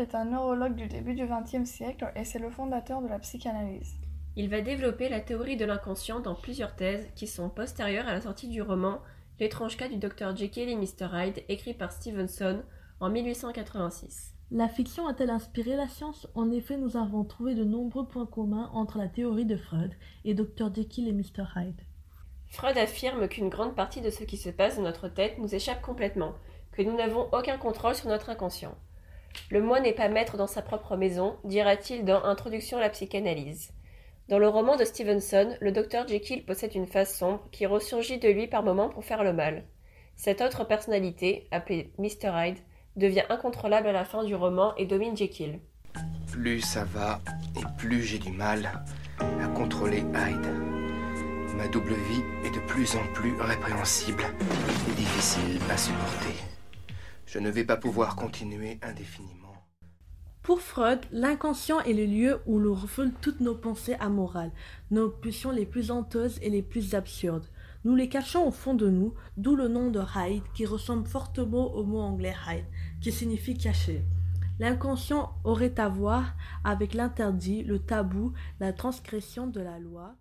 est un neurologue du début du XXe siècle et c'est le fondateur de la psychanalyse. Il va développer la théorie de l'inconscient dans plusieurs thèses qui sont postérieures à la sortie du roman L'étrange cas du docteur Jekyll et Mr. Hyde, écrit par Stevenson en 1886. La fiction a-t-elle inspiré la science? En effet, nous avons trouvé de nombreux points communs entre la théorie de Freud et Dr. Jekyll et Mr. Hyde. Freud affirme qu'une grande partie de ce qui se passe dans notre tête nous échappe complètement, que nous n'avons aucun contrôle sur notre inconscient. Le moi n'est pas maître dans sa propre maison, dira-t-il dans Introduction à la psychanalyse. Dans le roman de Stevenson, le docteur Jekyll possède une face sombre qui ressurgit de lui par moments pour faire le mal. Cette autre personnalité, appelée Mr. Hyde, devient incontrôlable à la fin du roman et domine Jekyll. Plus ça va, et plus j'ai du mal à contrôler Hyde. Ma double vie est de plus en plus répréhensible et difficile à supporter. Je ne vais pas pouvoir continuer indéfiniment. Pour Freud, l'inconscient est le lieu où l'on refoule toutes nos pensées amorales, nos pulsions les plus honteuses et les plus absurdes. Nous les cachons au fond de nous, d'où le nom de Hyde qui ressemble fortement au mot anglais hide, qui signifie cacher. L'inconscient aurait à voir avec l'interdit, le tabou, la transgression de la loi.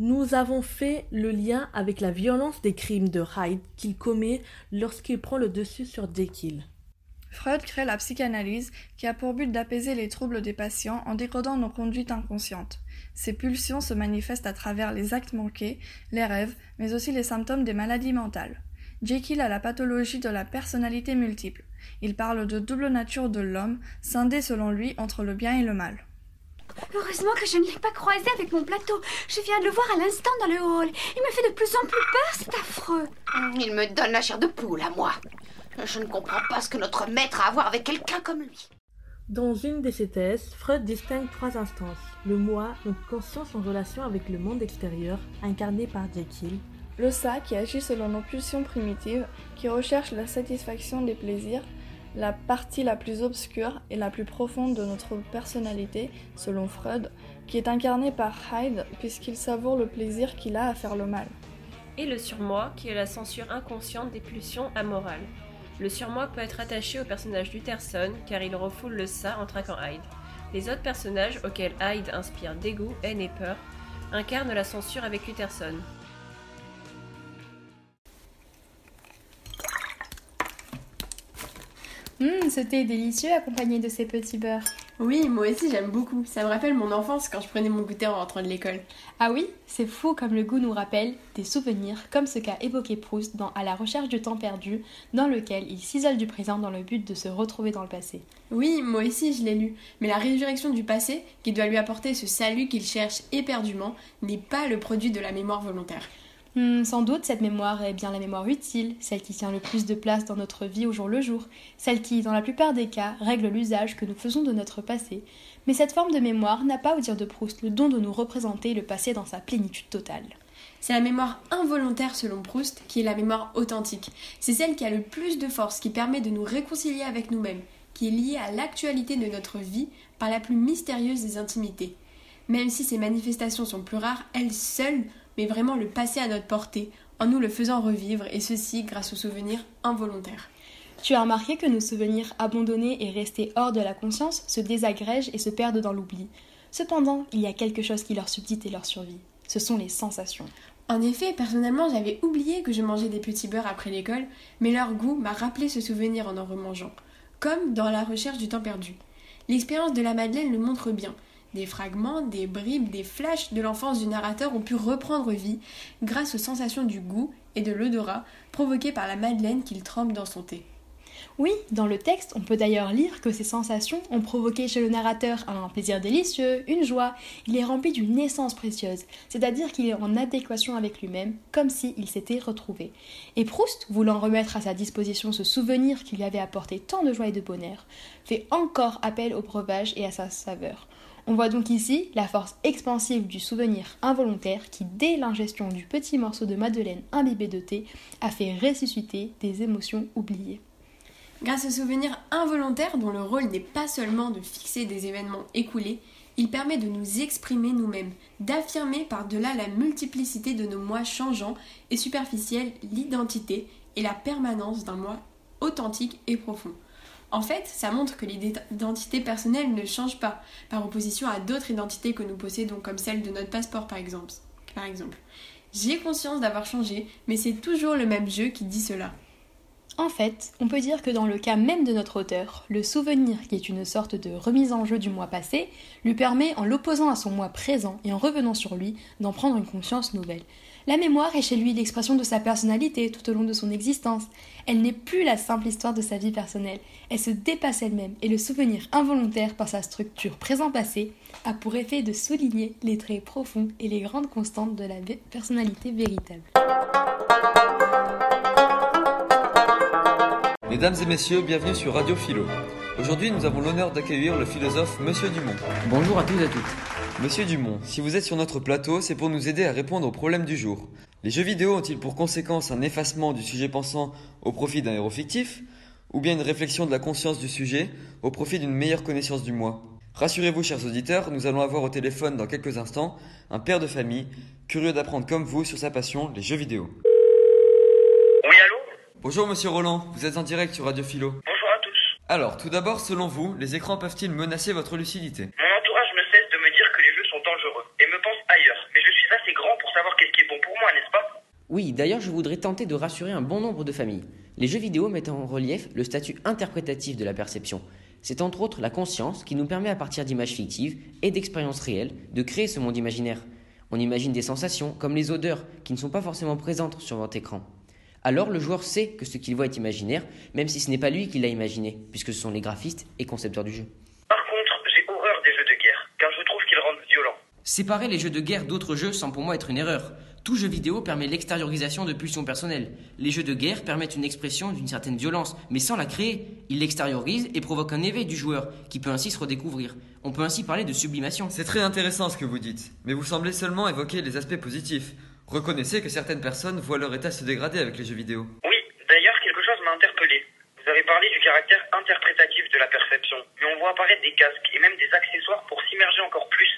Nous avons fait le lien avec la violence des crimes de Hyde qu'il commet lorsqu'il prend le dessus sur Jekyll. Freud crée la psychanalyse qui a pour but d'apaiser les troubles des patients en décodant nos conduites inconscientes. Ces pulsions se manifestent à travers les actes manqués, les rêves, mais aussi les symptômes des maladies mentales. Jekyll a la pathologie de la personnalité multiple. Il parle de double nature de l'homme, scindé selon lui entre le bien et le mal. Heureusement que je ne l'ai pas croisé avec mon plateau. Je viens de le voir à l'instant dans le hall. Il me fait de plus en plus peur, c'est affreux. Il me donne la chair de poule à moi. Je ne comprends pas ce que notre maître a à voir avec quelqu'un comme lui. Dans une de ses thèses, Freud distingue trois instances le moi, notre conscience en relation avec le monde extérieur, incarné par Jekyll, Le ça qui agit selon nos pulsions primitives, qui recherche la satisfaction des plaisirs, la partie la plus obscure et la plus profonde de notre personnalité, selon Freud, qui est incarné par Hyde puisqu'il savoure le plaisir qu'il a à faire le mal. Et le surmoi, qui est la censure inconsciente des pulsions amorales. Le surmoi peut être attaché au personnage d'Utterson car il refoule le ça en traquant Hyde. Les autres personnages auxquels Hyde inspire dégoût, haine et peur incarnent la censure avec Utterson. Hum, ce thé est délicieux accompagné de ces petits beurres. Oui, moi aussi j'aime beaucoup. Ça me rappelle mon enfance quand je prenais mon goûter en rentrant de l'école. Ah oui, c'est fou comme le goût nous rappelle des souvenirs, comme ce qu'a évoqué Proust dans À la recherche du temps perdu, dans lequel il s'isole du présent dans le but de se retrouver dans le passé. Oui, moi aussi je l'ai lu. Mais la résurrection du passé, qui doit lui apporter ce salut qu'il cherche éperdument, n'est pas le produit de la mémoire volontaire. Hum, sans doute, cette mémoire est bien la mémoire utile, celle qui tient le plus de place dans notre vie au jour le jour, celle qui, dans la plupart des cas, règle l'usage que nous faisons de notre passé. Mais cette forme de mémoire n'a pas, au dire de Proust, le don de nous représenter le passé dans sa plénitude totale. C'est la mémoire involontaire selon Proust qui est la mémoire authentique. C'est celle qui a le plus de force, qui permet de nous réconcilier avec nous-mêmes, qui est liée à l'actualité de notre vie par la plus mystérieuse des intimités. Même si ces manifestations sont plus rares, elles seules mais vraiment le passer à notre portée, en nous le faisant revivre, et ceci grâce aux souvenirs involontaires. Tu as remarqué que nos souvenirs abandonnés et restés hors de la conscience se désagrègent et se perdent dans l'oubli. Cependant, il y a quelque chose qui leur subsiste et leur survit. Ce sont les sensations. En effet, personnellement, j'avais oublié que je mangeais des petits beurres après l'école, mais leur goût m'a rappelé ce souvenir en en remangeant, comme dans la recherche du temps perdu. L'expérience de la Madeleine le montre bien. Des fragments, des bribes, des flashs de l'enfance du narrateur ont pu reprendre vie grâce aux sensations du goût et de l'odorat provoquées par la madeleine qu'il trempe dans son thé. Oui, dans le texte, on peut d'ailleurs lire que ces sensations ont provoqué chez le narrateur un plaisir délicieux, une joie. Il est rempli d'une essence précieuse, c'est-à-dire qu'il est en adéquation avec lui-même, comme s'il s'était retrouvé. Et Proust, voulant remettre à sa disposition ce souvenir qui lui avait apporté tant de joie et de bonheur, fait encore appel au breuvage et à sa saveur. On voit donc ici la force expansive du souvenir involontaire qui, dès l'ingestion du petit morceau de madeleine imbibé de thé, a fait ressusciter des émotions oubliées. Grâce au souvenir involontaire dont le rôle n'est pas seulement de fixer des événements écoulés, Il permet de nous exprimer nous-mêmes, d'affirmer par-delà la multiplicité de nos moi changeants et superficiels l'identité et la permanence d'un moi authentique et profond. En fait, ça montre que l'identité personnelle ne change pas, par opposition à d'autres identités que nous possédons, comme celle de notre passeport par exemple. Par exemple. J'ai conscience d'avoir changé, mais c'est toujours le même jeu qui dit cela. En fait, on peut dire que dans le cas même de notre auteur, le souvenir, qui est une sorte de remise en jeu du mois passé, lui permet, en l'opposant à son mois présent et en revenant sur lui, d'en prendre une conscience nouvelle. La mémoire est chez lui l'expression de sa personnalité tout au long de son existence. Elle n'est plus la simple histoire de sa vie personnelle, elle se dépasse elle-même et le souvenir involontaire par sa structure présent-passé a pour effet de souligner les traits profonds et les grandes constantes de la personnalité véritable. Mesdames et messieurs, bienvenue sur Radio Philo. Aujourd'hui, nous avons l'honneur d'accueillir le philosophe Monsieur Dumont. Bonjour à tous et à toutes. Monsieur Dumont, si vous êtes sur notre plateau, c'est pour nous aider à répondre aux problèmes du jour. Les jeux vidéo ont-ils pour conséquence un effacement du sujet pensant au profit d'un héros fictif Ou bien une réflexion de la conscience du sujet au profit d'une meilleure connaissance du moi? Rassurez-vous, chers auditeurs, nous allons avoir au téléphone dans quelques instants un père de famille curieux d'apprendre comme vous sur sa passion, les jeux vidéo. Bonjour Monsieur Roland, vous êtes en direct sur Radio Philo. Bonjour à tous. Alors, tout d'abord, selon vous, les écrans peuvent-ils menacer votre lucidité? Mon entourage ne cesse de me dire que les jeux sont dangereux et me pense ailleurs. Mais je suis assez grand pour savoir qu'est-ce qui est bon pour moi, n'est-ce pas? Oui, d'ailleurs, je voudrais tenter de rassurer un bon nombre de familles. Les jeux vidéo mettent en relief le statut interprétatif de la perception. C'est entre autres la conscience qui nous permet à partir d'images fictives et d'expériences réelles de créer ce monde imaginaire. On imagine des sensations comme les odeurs qui ne sont pas forcément présentes sur votre écran alors le joueur sait que ce qu'il voit est imaginaire, même si ce n'est pas lui qui l'a imaginé, puisque ce sont les graphistes et concepteurs du jeu. Par contre, j'ai horreur des jeux de guerre, car je trouve qu'ils rendent violents. Séparer les jeux de guerre d'autres jeux semble pour moi être une erreur. Tout jeu vidéo permet l'extériorisation de pulsions personnelles. Les jeux de guerre permettent une expression d'une certaine violence, mais sans la créer. Ils l'extériorisent et provoquent un éveil du joueur, qui peut ainsi se redécouvrir. On peut ainsi parler de sublimation. C'est très intéressant ce que vous dites, mais vous semblez seulement évoquer les aspects positifs. Reconnaissez que certaines personnes voient leur état se dégrader avec les jeux vidéo. Oui, d'ailleurs, quelque chose m'a interpellé. Vous avez parlé du caractère interprétatif de la perception, mais on voit apparaître des casques et même des accessoires pour s'immerger encore plus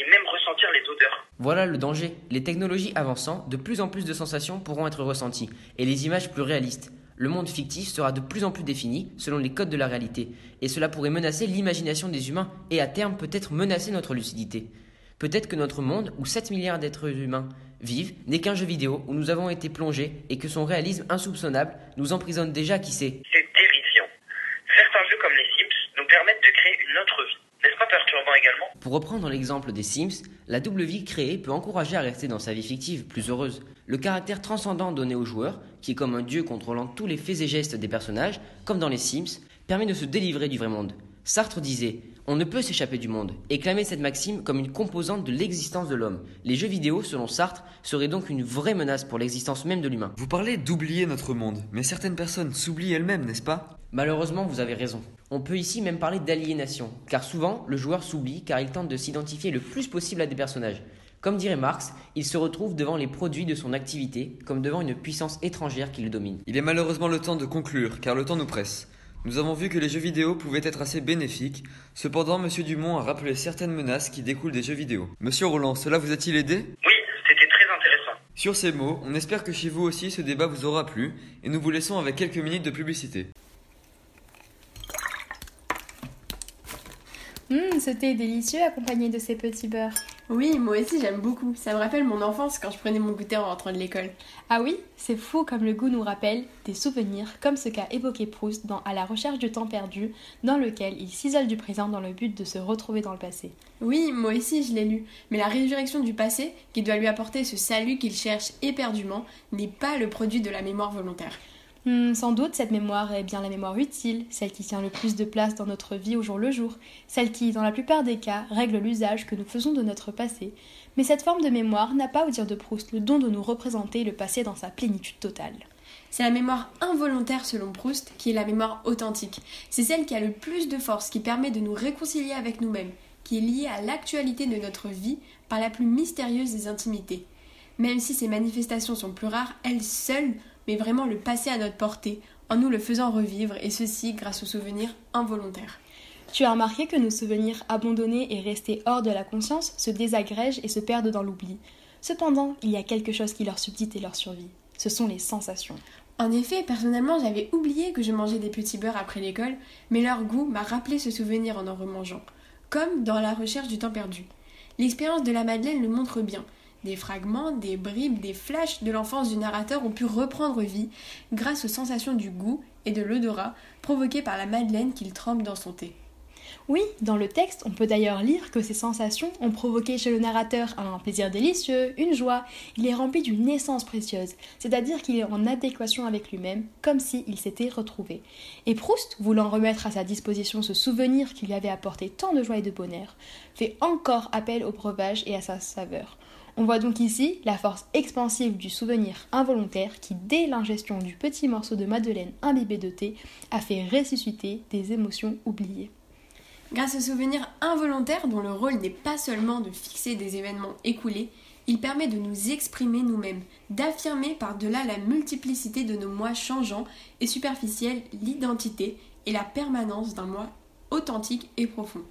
et même ressentir les odeurs. Voilà le danger. Les technologies avançant, de plus en plus de sensations pourront être ressenties, et les images plus réalistes. Le monde fictif sera de plus en plus défini selon les codes de la réalité, et cela pourrait menacer l'imagination des humains et à terme peut-être menacer notre lucidité. Peut-être que notre monde, où 7 milliards d'êtres humains vivent, n'est qu'un jeu vidéo où nous avons été plongés et que son réalisme insoupçonnable nous emprisonne déjà, qui sait. C'est terrifiant. Certains jeux comme les Sims nous permettent de créer une autre vie. N'est-ce pas perturbant également? Pour reprendre l'exemple des Sims, la double vie créée peut encourager à rester dans sa vie fictive, plus heureuse. Le caractère transcendant donné au joueur, qui est comme un dieu contrôlant tous les faits et gestes des personnages, comme dans les Sims, permet de se délivrer du vrai monde. Sartre disait On ne peut s'échapper du monde, et clamer cette maxime comme une composante de l'existence de l'homme. Les jeux vidéo, selon Sartre, seraient donc une vraie menace pour l'existence même de l'humain. Vous parlez d'oublier notre monde, mais certaines personnes s'oublient elles-mêmes, n'est-ce pas? Malheureusement, vous avez raison. On peut ici même parler d'aliénation, car souvent, le joueur s'oublie car il tente de s'identifier le plus possible à des personnages. Comme dirait Marx, il se retrouve devant les produits de son activité, comme devant une puissance étrangère qui le domine. Il est malheureusement le temps de conclure, car le temps nous presse. Nous avons vu que les jeux vidéo pouvaient être assez bénéfiques, cependant M. Dumont a rappelé certaines menaces qui découlent des jeux vidéo. Monsieur Roland, cela vous a-t-il aidé? Oui, c'était très intéressant. Sur ces mots, on espère que chez vous aussi ce débat vous aura plu, et nous vous laissons avec quelques minutes de publicité. Hum, c'était délicieux accompagné de ces petits beurres. Oui, moi aussi j'aime beaucoup. Ça me rappelle mon enfance quand je prenais mon goûter en rentrant de l'école. Ah oui, c'est fou comme le goût nous rappelle des souvenirs, comme ce qu'a évoqué Proust dans À la recherche du temps perdu, dans lequel il s'isole du présent dans le but de se retrouver dans le passé. Oui, moi aussi je l'ai lu. Mais la résurrection du passé, qui doit lui apporter ce salut qu'il cherche éperdument, n'est pas le produit de la mémoire volontaire. Hmm, sans doute, cette mémoire est bien la mémoire utile, celle qui tient le plus de place dans notre vie au jour le jour, celle qui, dans la plupart des cas, règle l'usage que nous faisons de notre passé. Mais cette forme de mémoire n'a pas, au dire de Proust, le don de nous représenter le passé dans sa plénitude totale. C'est la mémoire involontaire selon Proust qui est la mémoire authentique. C'est celle qui a le plus de force, qui permet de nous réconcilier avec nous-mêmes, qui est liée à l'actualité de notre vie par la plus mystérieuse des intimités. Même si ces manifestations sont plus rares, elles seules mais vraiment le passer à notre portée, en nous le faisant revivre, et ceci grâce aux souvenirs involontaires. Tu as remarqué que nos souvenirs abandonnés et restés hors de la conscience se désagrègent et se perdent dans l'oubli. Cependant, il y a quelque chose qui leur subsiste et leur survit. Ce sont les sensations. En effet, personnellement, j'avais oublié que je mangeais des petits beurres après l'école, mais leur goût m'a rappelé ce souvenir en en remangeant, comme dans la recherche du temps perdu. L'expérience de la Madeleine le montre bien. Des fragments, des bribes, des flashs de l'enfance du narrateur ont pu reprendre vie grâce aux sensations du goût et de l'odorat provoquées par la Madeleine qu'il trempe dans son thé. Oui, dans le texte, on peut d'ailleurs lire que ces sensations ont provoqué chez le narrateur un plaisir délicieux, une joie. Il est rempli d'une essence précieuse, c'est-à-dire qu'il est en adéquation avec lui-même, comme s'il s'était retrouvé. Et Proust, voulant remettre à sa disposition ce souvenir qui lui avait apporté tant de joie et de bonheur, fait encore appel au breuvage et à sa saveur. On voit donc ici la force expansive du souvenir involontaire qui, dès l'ingestion du petit morceau de madeleine imbibé de thé, a fait ressusciter des émotions oubliées. Grâce au souvenir involontaire dont le rôle n'est pas seulement de fixer des événements écoulés, il permet de nous exprimer nous-mêmes, d'affirmer par-delà la multiplicité de nos moi changeants et superficiels l'identité et la permanence d'un moi authentique et profond.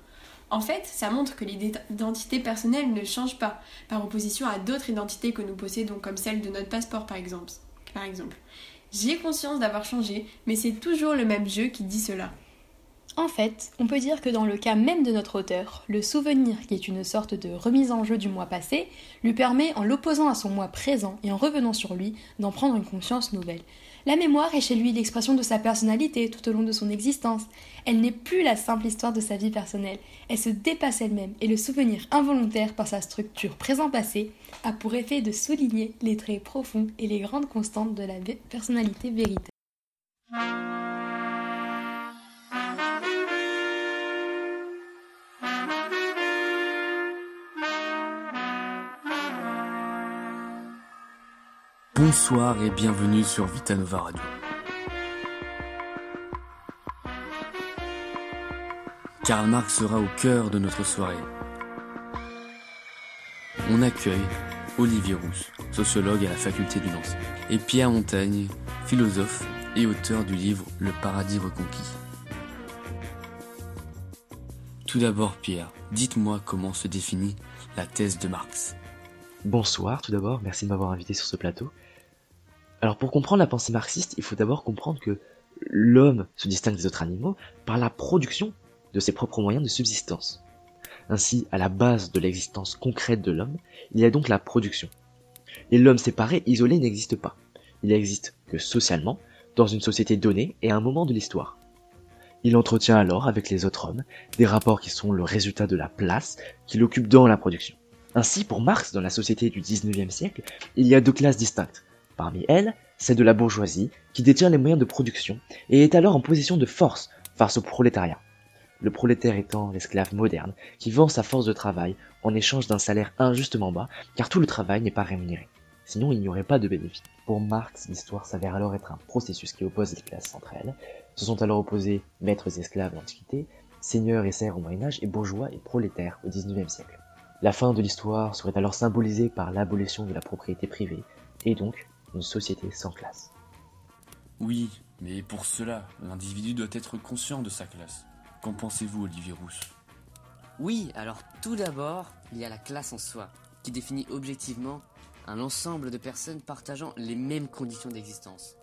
En fait, ça montre que l'identité personnelle ne change pas, par opposition à d'autres identités que nous possédons, comme celle de notre passeport par exemple. Par exemple. J'ai conscience d'avoir changé, mais c'est toujours le même jeu qui dit cela. En fait, on peut dire que dans le cas même de notre auteur, le souvenir, qui est une sorte de remise en jeu du mois passé, lui permet, en l'opposant à son moi présent et en revenant sur lui, d'en prendre une conscience nouvelle. La mémoire est chez lui l'expression de sa personnalité tout au long de son existence. Elle n'est plus la simple histoire de sa vie personnelle, elle se dépasse elle-même et le souvenir involontaire par sa structure présent-passé a pour effet de souligner les traits profonds et les grandes constantes de la personnalité véritable. Bonsoir et bienvenue sur Vitanova Radio. Karl Marx sera au cœur de notre soirée. On accueille Olivier Rousse, sociologue à la faculté du Nancy, et Pierre Montaigne, philosophe et auteur du livre Le paradis reconquis. Tout d'abord, Pierre, dites-moi comment se définit la thèse de Marx. Bonsoir, tout d'abord, merci de m'avoir invité sur ce plateau. Alors pour comprendre la pensée marxiste, il faut d'abord comprendre que l'homme se distingue des autres animaux par la production de ses propres moyens de subsistance. Ainsi, à la base de l'existence concrète de l'homme, il y a donc la production. Et l'homme séparé, isolé, n'existe pas. Il n'existe que socialement, dans une société donnée et à un moment de l'histoire. Il entretient alors avec les autres hommes des rapports qui sont le résultat de la place qu'il occupe dans la production. Ainsi, pour Marx, dans la société du 19e siècle, il y a deux classes distinctes, Parmi elles, celle de la bourgeoisie, qui détient les moyens de production et est alors en position de force face au prolétariat. Le prolétaire étant l'esclave moderne qui vend sa force de travail en échange d'un salaire injustement bas, car tout le travail n'est pas rémunéré. Sinon, il n'y aurait pas de bénéfice. Pour Marx, l'histoire s'avère alors être un processus qui oppose les classes entre elles. Se sont alors opposés maîtres et esclaves à l'Antiquité, seigneurs et serfs au Moyen-Âge et bourgeois et prolétaires au XIXe siècle. La fin de l'histoire serait alors symbolisée par l'abolition de la propriété privée, et donc une société sans classe. Oui, mais pour cela, l'individu doit être conscient de sa classe. Qu'en pensez-vous, Olivier Rousse? Oui, alors tout d'abord, il y a la classe en soi, qui définit objectivement un ensemble de personnes partageant les mêmes conditions d'existence.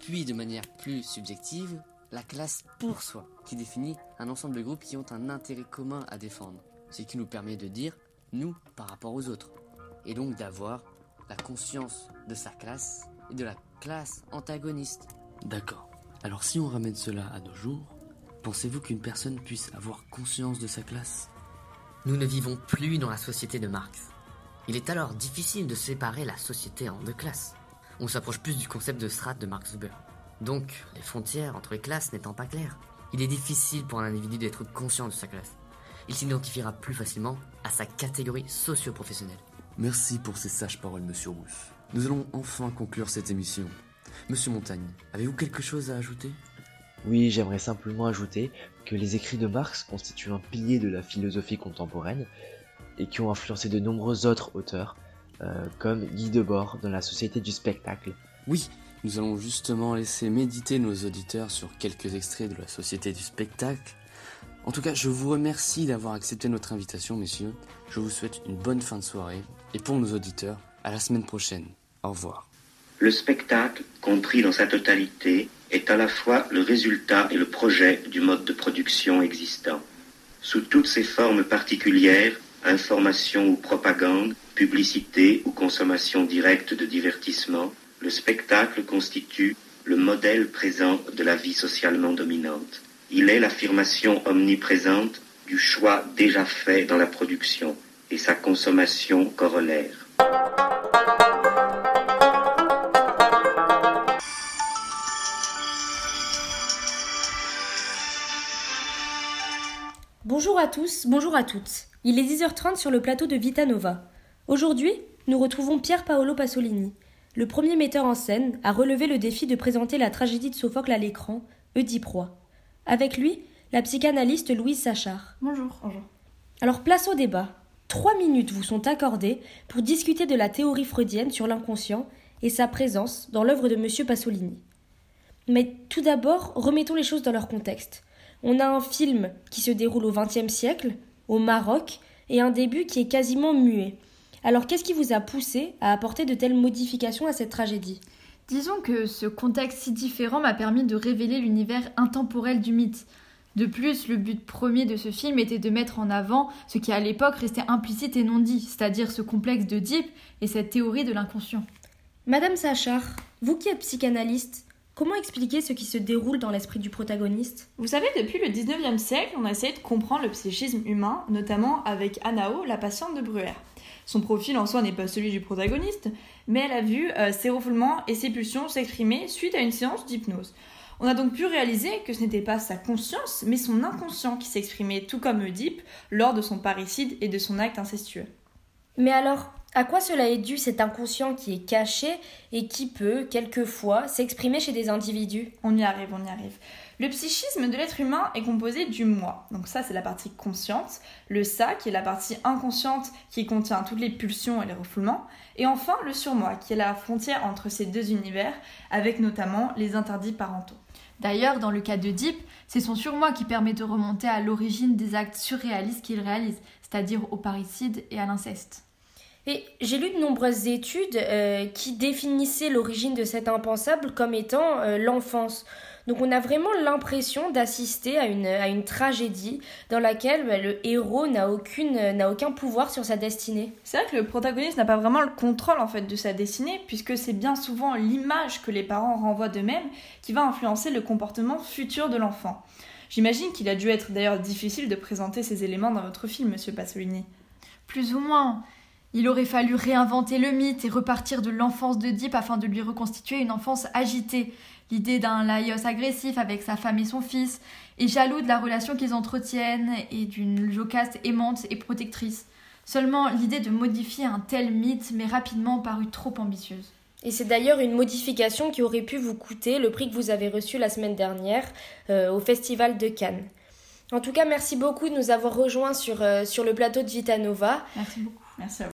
Puis, de manière plus subjective, la classe pour soi, qui définit un ensemble de groupes qui ont un intérêt commun à défendre, ce qui nous permet de dire nous par rapport aux autres, et donc d'avoir la conscience de sa classe et de la classe antagoniste. D'accord. Alors si on ramène cela à nos jours, pensez-vous qu'une personne puisse avoir conscience de sa classe? Nous ne vivons plus dans la société de Marx. Il est alors difficile de séparer la société en deux classes. On s'approche plus du concept de strate de Marx Weber. Donc, les frontières entre les classes n'étant pas claires, il est difficile pour un individu d'être conscient de sa classe. Il s'identifiera plus facilement à sa catégorie socio-professionnelle. Merci pour ces sages paroles, monsieur Rousse. Nous allons enfin conclure cette émission. Monsieur Montagne, avez-vous quelque chose à ajouter? Oui, j'aimerais simplement ajouter que les écrits de Marx constituent un pilier de la philosophie contemporaine et qui ont influencé de nombreux autres auteurs, euh, comme Guy Debord dans la Société du spectacle. Oui, nous allons justement laisser méditer nos auditeurs sur quelques extraits de la Société du spectacle En tout cas, je vous remercie d'avoir accepté notre invitation, messieurs. Je vous souhaite une bonne fin de soirée. Et pour nos auditeurs, à la semaine prochaine. Au revoir. Le spectacle, compris dans sa totalité, est à la fois le résultat et le projet du mode de production existant. Sous toutes ses formes particulières, information ou propagande, publicité ou consommation directe de divertissement, le spectacle constitue le modèle présent de la vie socialement dominante. Il est l'affirmation omniprésente du choix déjà fait dans la production et sa consommation corollaire. Bonjour à tous, bonjour à toutes. Il est 10h30 sur le plateau de Vitanova. Aujourd'hui, nous retrouvons Pierre Paolo Pasolini, le premier metteur en scène à relever le défi de présenter la tragédie de Sophocle à l'écran, Oedipe. Avec lui, la psychanalyste Louise Sachard. Bonjour. Bonjour. Alors place au débat. Trois minutes vous sont accordées pour discuter de la théorie freudienne sur l'inconscient et sa présence dans l'œuvre de M. Pasolini. Mais tout d'abord, remettons les choses dans leur contexte. On a un film qui se déroule au XXe siècle, au Maroc, et un début qui est quasiment muet. Alors qu'est-ce qui vous a poussé à apporter de telles modifications à cette tragédie? Disons que ce contexte si différent m'a permis de révéler l'univers intemporel du mythe. De plus, le but premier de ce film était de mettre en avant ce qui à l'époque restait implicite et non dit, c'est-à-dire ce complexe d'Oedipe et cette théorie de l'inconscient. Madame Sachar, vous qui êtes psychanalyste, comment expliquer ce qui se déroule dans l'esprit du protagoniste? Vous savez, depuis le 19e siècle, on a essayé de comprendre le psychisme humain, notamment avec Anao, la patiente de Breuer. Son profil en soi n'est pas celui du protagoniste, mais elle a vu euh, ses refoulements et ses pulsions s'exprimer suite à une séance d'hypnose. On a donc pu réaliser que ce n'était pas sa conscience, mais son inconscient qui s'exprimait tout comme Oedipe lors de son parricide et de son acte incestueux. Mais alors, à quoi cela est dû cet inconscient qui est caché et qui peut, quelquefois, s'exprimer chez des individus? On y arrive, on y arrive. Le psychisme de l'être humain est composé du moi. Donc ça, c'est la partie consciente. Le ça, qui est la partie inconsciente qui contient toutes les pulsions et les refoulements. Et enfin, le surmoi, qui est la frontière entre ces deux univers, avec notamment les interdits parentaux. D'ailleurs, dans le cas d'Oedipe, c'est son surmoi qui permet de remonter à l'origine des actes surréalistes qu'il réalise, c'est-à-dire au parricide et à l'inceste. Et j'ai lu de nombreuses études euh, qui définissaient l'origine de cet impensable comme étant euh, l'enfance. Donc on a vraiment l'impression d'assister à une, à une tragédie dans laquelle bah, le héros n'a aucune n'a aucun pouvoir sur sa destinée. C'est vrai que le protagoniste n'a pas vraiment le contrôle en fait de sa destinée puisque c'est bien souvent l'image que les parents renvoient d'eux-mêmes qui va influencer le comportement futur de l'enfant. J'imagine qu'il a dû être d'ailleurs difficile de présenter ces éléments dans votre film, monsieur Pasolini. Plus ou moins. Il aurait fallu réinventer le mythe et repartir de l'enfance de Deep afin de lui reconstituer une enfance agitée. L'idée d'un Laios agressif avec sa femme et son fils, et jaloux de la relation qu'ils entretiennent et d'une Jocaste aimante et protectrice. Seulement, l'idée de modifier un tel mythe m'est rapidement parue trop ambitieuse. Et c'est d'ailleurs une modification qui aurait pu vous coûter le prix que vous avez reçu la semaine dernière euh, au Festival de Cannes. En tout cas, merci beaucoup de nous avoir rejoints sur, euh, sur le plateau de Vitanova. Merci beaucoup. Merci à vous.